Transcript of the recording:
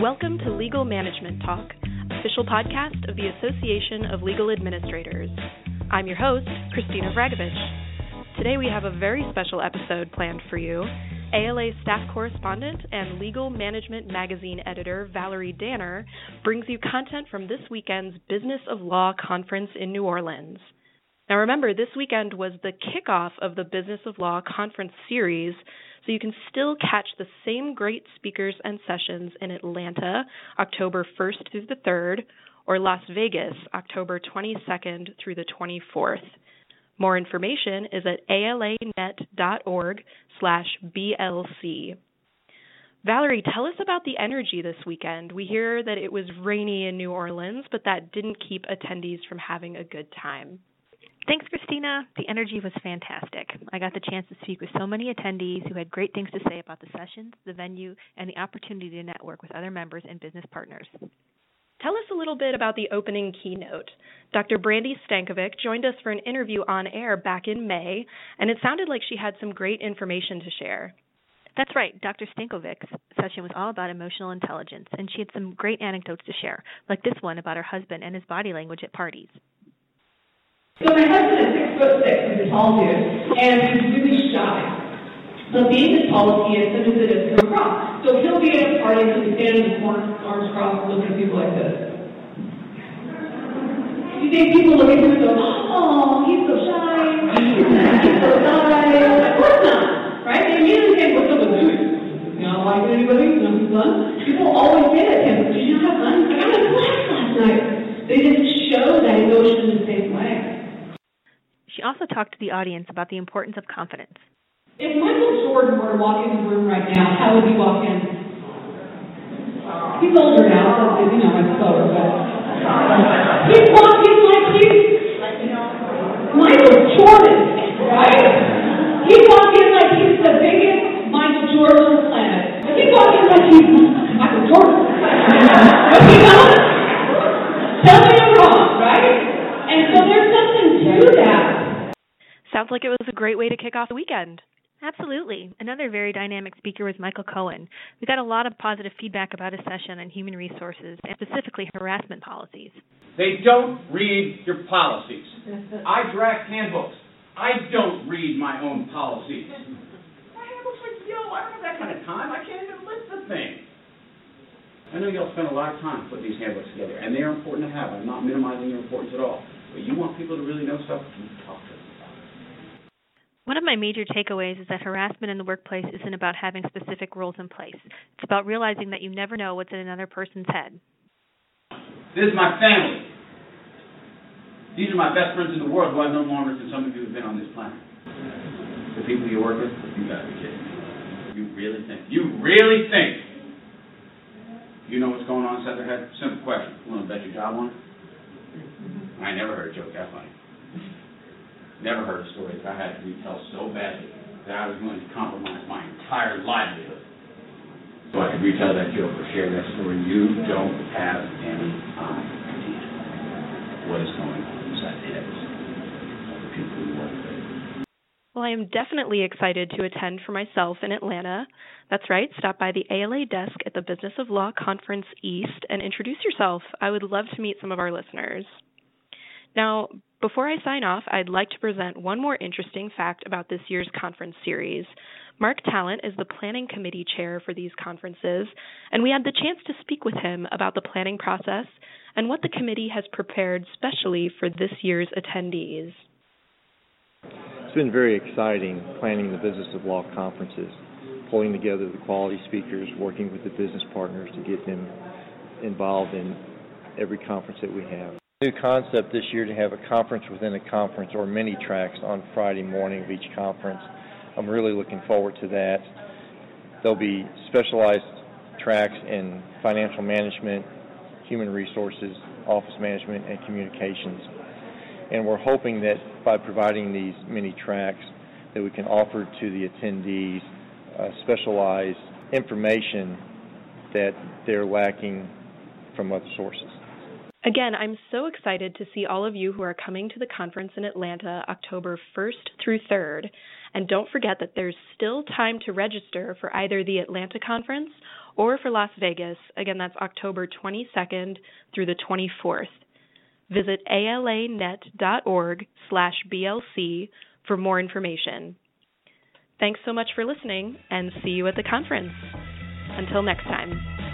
Welcome to Legal Management Talk, official podcast of the Association of Legal Administrators. I'm your host, Christina Vragovich. Today we have a very special episode planned for you. ALA staff correspondent and Legal Management Magazine editor Valerie Danner brings you content from this weekend's Business of Law conference in New Orleans. Now remember, this weekend was the kickoff of the Business of Law conference series, so you can still catch the same great speakers and sessions in Atlanta, October 1st through the 3rd, or Las Vegas, October 22nd through the 24th. More information is at alanet.org slash BLC. Valerie, tell us about the energy this weekend. We hear that it was rainy in New Orleans, but that didn't keep attendees from having a good time. Thanks, Christina. The energy was fantastic. I got the chance to speak with so many attendees who had great things to say about the sessions, the venue, and the opportunity to network with other members and business partners. Tell us a little bit about the opening keynote. Dr. Brandy Stankovic joined us for an interview on air back in May, and it sounded like she had some great information to share. That's right. Dr. Stankovic's session was all about emotional intelligence, and she had some great anecdotes to share, like this one about her husband and his body language at parties. So my husband is six foot six, he's a tall dude, and he's really shy. But being as tall as he is, sometimes it doesn't come across. So he'll be at a party and he'll be standing in the corner, arms crossed, looking at people like this. You think people look at him and go, oh, he's so shy, he's so shy. Of course not, right? They immediately think, what's up with him? You know, like anybody? Know, his? People always say that to him, did you have fun? I had class last night. They just show that emotion the same also talked to the audience about the importance of confidence. If Michael Jordan were to walk in the room right now, how would he walk in? He's older now, so you know I'm slower, but he's walking like he's Michael Jordan, right? He's walking like he's the biggest Michael Jordan on the planet. He's walking like he's Michael Jordan. but he's not. Tell me I'm wrong, right? And so there's something to that. Sounds like it was a great way to kick off the weekend. Absolutely. Another very dynamic speaker was Michael Cohen. We got a lot of positive feedback about his session on human resources and specifically harassment policies. They don't read your policies. I draft handbooks. I don't read my own policies. My handbook's like, yo, I don't have that kind of time. I can't even list the thing. I know y'all spend a lot of time putting these handbooks together, and they are important to have. I'm not minimizing their importance at all. But you want people to really know stuff, you talk to them. One of my major takeaways is that harassment in the workplace isn't about having specific rules in place. It's about realizing that you never know what's in another person's head. This is my family. These are my best friends in the world who I've known longer than some of you have been on this planet. The people you work with, you gotta be kidding me. You really think, you really think you know what's going on inside their head? Simple question. You wanna bet your job on it? I never heard a joke that funny. Never heard a story that I had to retell so badly that I was going to compromise my entire livelihood. So I could retell that joke or share that story. You don't have any idea what is going on inside the heads of the people who work there. Well, I am definitely excited to attend for myself in Atlanta. That's right, stop by the ALA desk at the Business of Law Conference East and introduce yourself. I would love to meet some of our listeners. Now, before I sign off, I'd like to present one more interesting fact about this year's conference series. Mark Talent is the planning committee chair for these conferences, and we had the chance to speak with him about the planning process and what the committee has prepared specially for this year's attendees. It's been very exciting planning the Business of Law conferences, pulling together the quality speakers, working with the business partners to get them involved in every conference that we have. New concept this year to have a conference within a conference or mini tracks on Friday morning of each conference. I'm really looking forward to that. There'll be specialized tracks in financial management, human resources, office management, and communications. And we're hoping that by providing these mini tracks that we can offer to the attendees uh, specialized information that they're lacking from other sources. Again, I'm so excited to see all of you who are coming to the conference in Atlanta October 1st through 3rd. And don't forget that there's still time to register for either the Atlanta conference or for Las Vegas. Again, that's October 22nd through the 24th. Visit alanet.org/blc for more information. Thanks so much for listening and see you at the conference. Until next time.